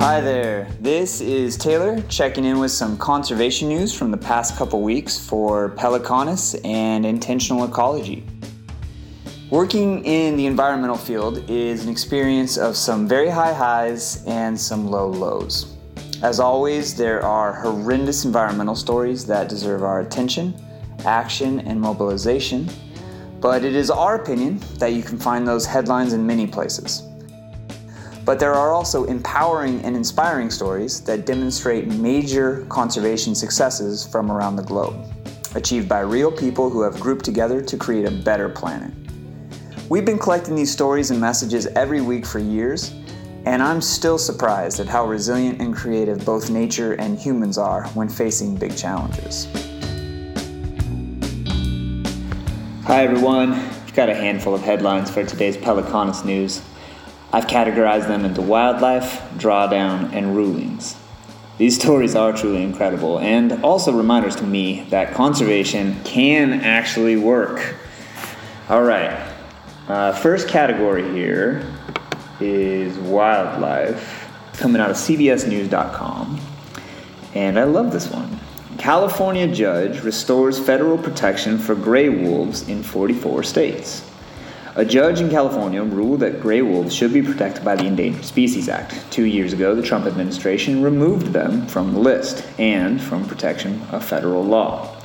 Hi there, this is Taylor checking in with some conservation news from the past couple weeks for Pelecanus and intentional ecology. Working in the environmental field is an experience of some very high highs and some low lows. As always, there are horrendous environmental stories that deserve our attention, action, and mobilization, but it is our opinion that you can find those headlines in many places. But there are also empowering and inspiring stories that demonstrate major conservation successes from around the globe, achieved by real people who have grouped together to create a better planet. We've been collecting these stories and messages every week for years, and I'm still surprised at how resilient and creative both nature and humans are when facing big challenges. Hi everyone, we've got a handful of headlines for today's Pelecanus news. I've categorized them into wildlife, drawdown, and rulings. These stories are truly incredible and also reminders to me that conservation can actually work. All right, uh, first category here is wildlife, coming out of CBSNews.com. And I love this one. California judge restores federal protection for gray wolves in 44 states. A judge in California ruled that gray wolves should be protected by the Endangered Species Act. Two years ago, the Trump administration removed them from the list and from protection of federal law.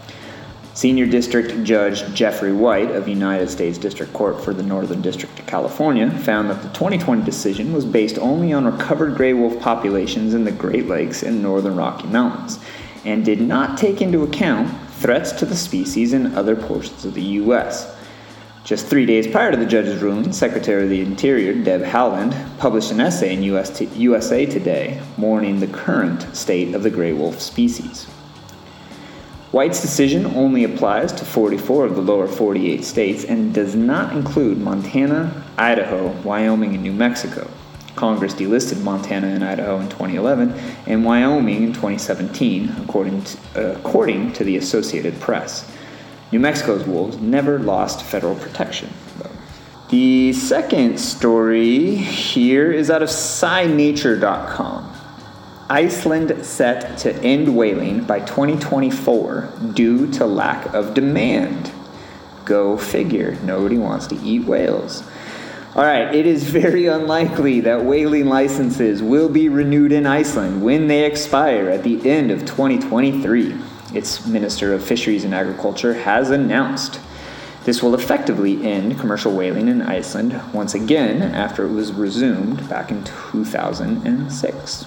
Senior District Judge Jeffrey White of United States District Court for the Northern District of California found that the 2020 decision was based only on recovered gray wolf populations in the Great Lakes and northern Rocky Mountains and did not take into account threats to the species in other portions of the U.S. Just three days prior to the judge's ruling, Secretary of the Interior Deb Haaland published an essay in USA Today mourning the current state of the gray wolf species. White's decision only applies to 44 of the lower 48 states and does not include Montana, Idaho, Wyoming, and New Mexico. Congress delisted Montana and Idaho in 2011 and Wyoming in 2017, according to, uh, according to the Associated Press. New Mexico's wolves never lost federal protection, though. The second story here is out of SciNature.com. Iceland set to end whaling by 2024 due to lack of demand. Go figure. Nobody wants to eat whales. All right, it is very unlikely that whaling licenses will be renewed in Iceland when they expire at the end of 2023 its Minister of Fisheries and Agriculture, has announced. This will effectively end commercial whaling in Iceland once again after it was resumed back in 2006.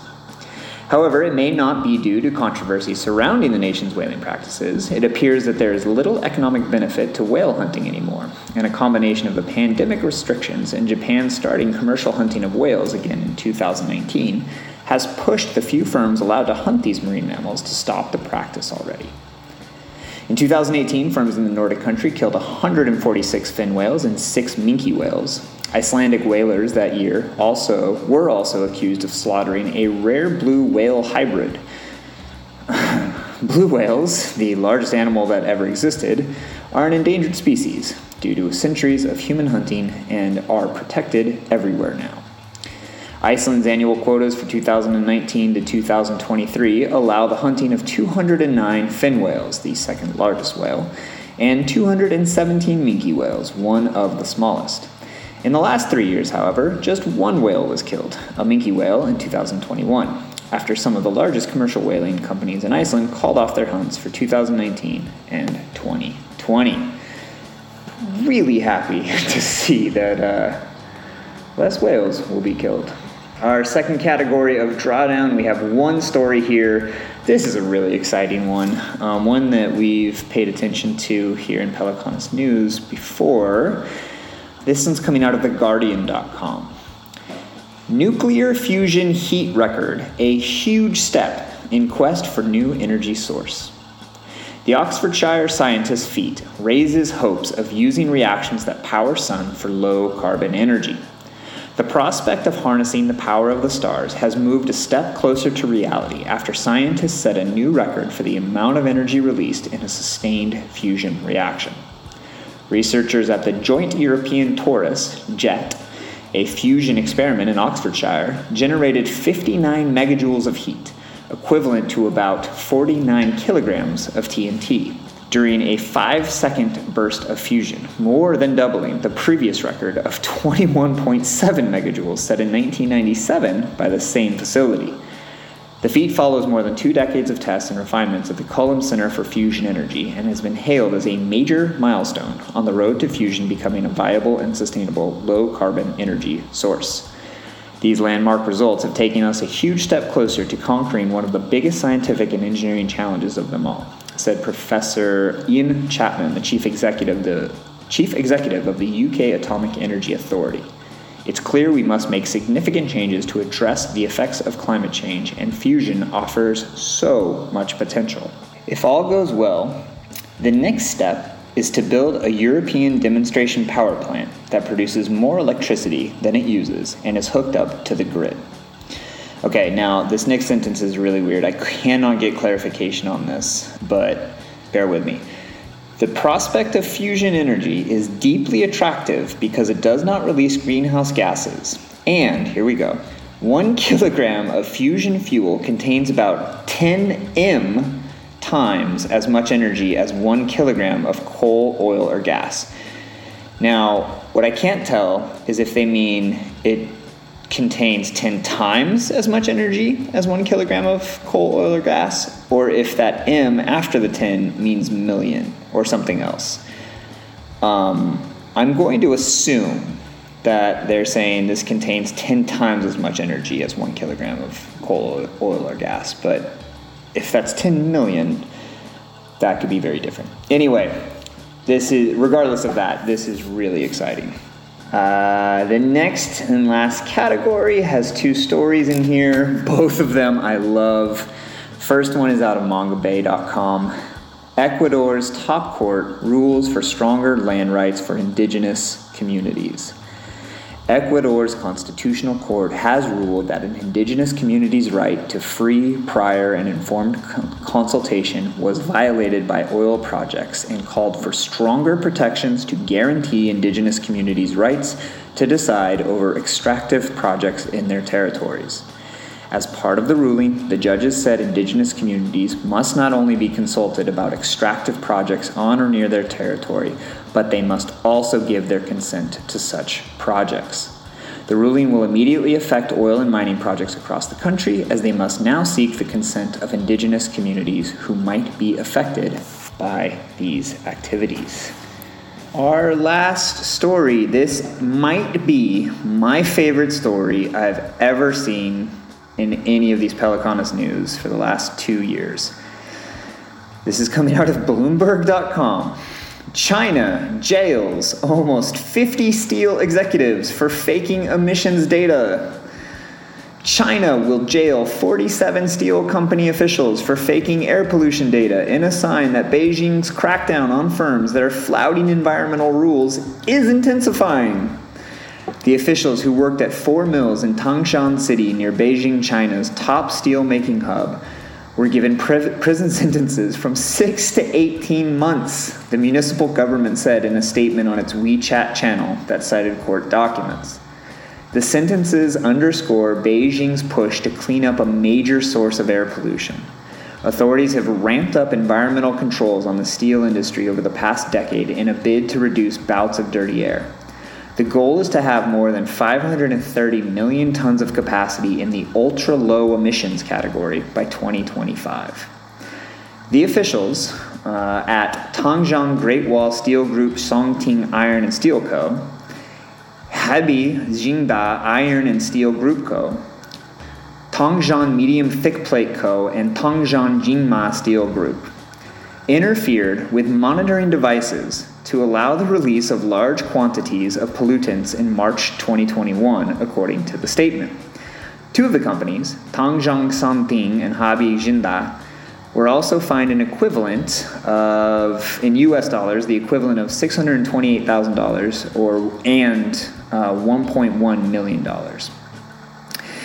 However, it may not be due to controversy surrounding the nation's whaling practices. It appears that there is little economic benefit to whale hunting anymore, and a combination of the pandemic restrictions and Japan starting commercial hunting of whales again in 2019 has pushed the few firms allowed to hunt these marine mammals to stop the practice already. In 2018, firms in the Nordic country killed 146 fin whales and six minke whales. Icelandic whalers that year also were also accused of slaughtering a rare blue whale hybrid. blue whales, the largest animal that ever existed, are an endangered species due to centuries of human hunting and are protected everywhere now. Iceland's annual quotas for 2019 to 2023 allow the hunting of 209 fin whales, the second largest whale, and 217 minke whales, one of the smallest. In the last three years, however, just one whale was killed, a minke whale in 2021, after some of the largest commercial whaling companies in Iceland called off their hunts for 2019 and 2020. Really happy to see that uh, less whales will be killed. Our second category of drawdown, we have one story here. This is a really exciting one, um, one that we've paid attention to here in Pelecanus News before. This one's coming out of theguardian.com. Nuclear fusion heat record, a huge step in quest for new energy source. The Oxfordshire scientist's feat raises hopes of using reactions that power sun for low carbon energy. The prospect of harnessing the power of the stars has moved a step closer to reality after scientists set a new record for the amount of energy released in a sustained fusion reaction. Researchers at the Joint European Torus, JET, a fusion experiment in Oxfordshire generated 59 megajoules of heat, equivalent to about 49 kilograms of TNT, during a five second burst of fusion, more than doubling the previous record of 21.7 megajoules set in 1997 by the same facility. The feat follows more than two decades of tests and refinements at the Culham Center for Fusion Energy and has been hailed as a major milestone on the road to fusion becoming a viable and sustainable low carbon energy source. These landmark results have taken us a huge step closer to conquering one of the biggest scientific and engineering challenges of them all, said Professor Ian Chapman, the chief executive, the chief executive of the UK Atomic Energy Authority. It's clear we must make significant changes to address the effects of climate change, and fusion offers so much potential. If all goes well, the next step is to build a European demonstration power plant that produces more electricity than it uses and is hooked up to the grid. Okay, now this next sentence is really weird. I cannot get clarification on this, but bear with me. The prospect of fusion energy is deeply attractive because it does not release greenhouse gases. And here we go one kilogram of fusion fuel contains about 10 m times as much energy as one kilogram of coal, oil, or gas. Now, what I can't tell is if they mean it contains 10 times as much energy as one kilogram of coal, oil, or gas, or if that M after the 10 means million or something else. Um, I'm going to assume that they're saying this contains 10 times as much energy as one kilogram of coal, oil, or gas, but if that's 10 million, that could be very different. Anyway, this is, regardless of that, this is really exciting. Uh, the next and last category has two stories in here. Both of them I love. First one is out of mongabay.com. Ecuador's top court rules for stronger land rights for indigenous communities. Ecuador's constitutional court has ruled that an indigenous community's right to free, prior, and informed consultation was violated by oil projects and called for stronger protections to guarantee indigenous communities' rights to decide over extractive projects in their territories. As part of the ruling, the judges said indigenous communities must not only be consulted about extractive projects on or near their territory, but they must also give their consent to such projects. The ruling will immediately affect oil and mining projects across the country as they must now seek the consent of indigenous communities who might be affected by these activities. Our last story, this might be my favorite story I've ever seen in any of these Pelecanus news for the last two years. This is coming out of Bloomberg.com. China jails almost 50 steel executives for faking emissions data. China will jail 47 steel company officials for faking air pollution data in a sign that Beijing's crackdown on firms that are flouting environmental rules is intensifying. The officials who worked at four mills in Tangshan City near Beijing, China's top steel making hub, were given prison sentences from 6 to 18 months, the municipal government said in a statement on its WeChat channel that cited court documents. The sentences underscore Beijing's push to clean up a major source of air pollution. Authorities have ramped up environmental controls on the steel industry over the past decade in a bid to reduce bouts of dirty air. The goal is to have more than 530 million tons of capacity in the ultra low emissions category by 2025. The officials uh, at Tangzhong Great Wall Steel Group Songting Iron and Steel Co., Hebei Jinda Iron and Steel Group Co., Tangshan Medium Thick Plate Co., and Tangshan Jinma Steel Group interfered with monitoring devices to allow the release of large quantities of pollutants in March 2021, according to the statement. Two of the companies, Tangzhong Santing and Hebei Jinda, were also fined an equivalent of, in US dollars, the equivalent of $628,000 or and uh, $1.1 million.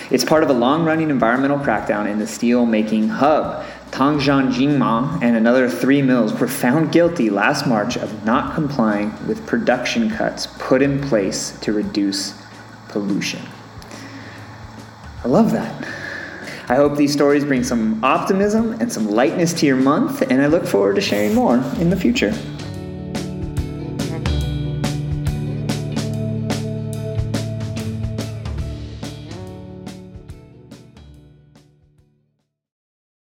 It's part of a long running environmental crackdown in the steel making hub Tangshan Jinma and another three mills were found guilty last March of not complying with production cuts put in place to reduce pollution. I love that. I hope these stories bring some optimism and some lightness to your month, and I look forward to sharing more in the future.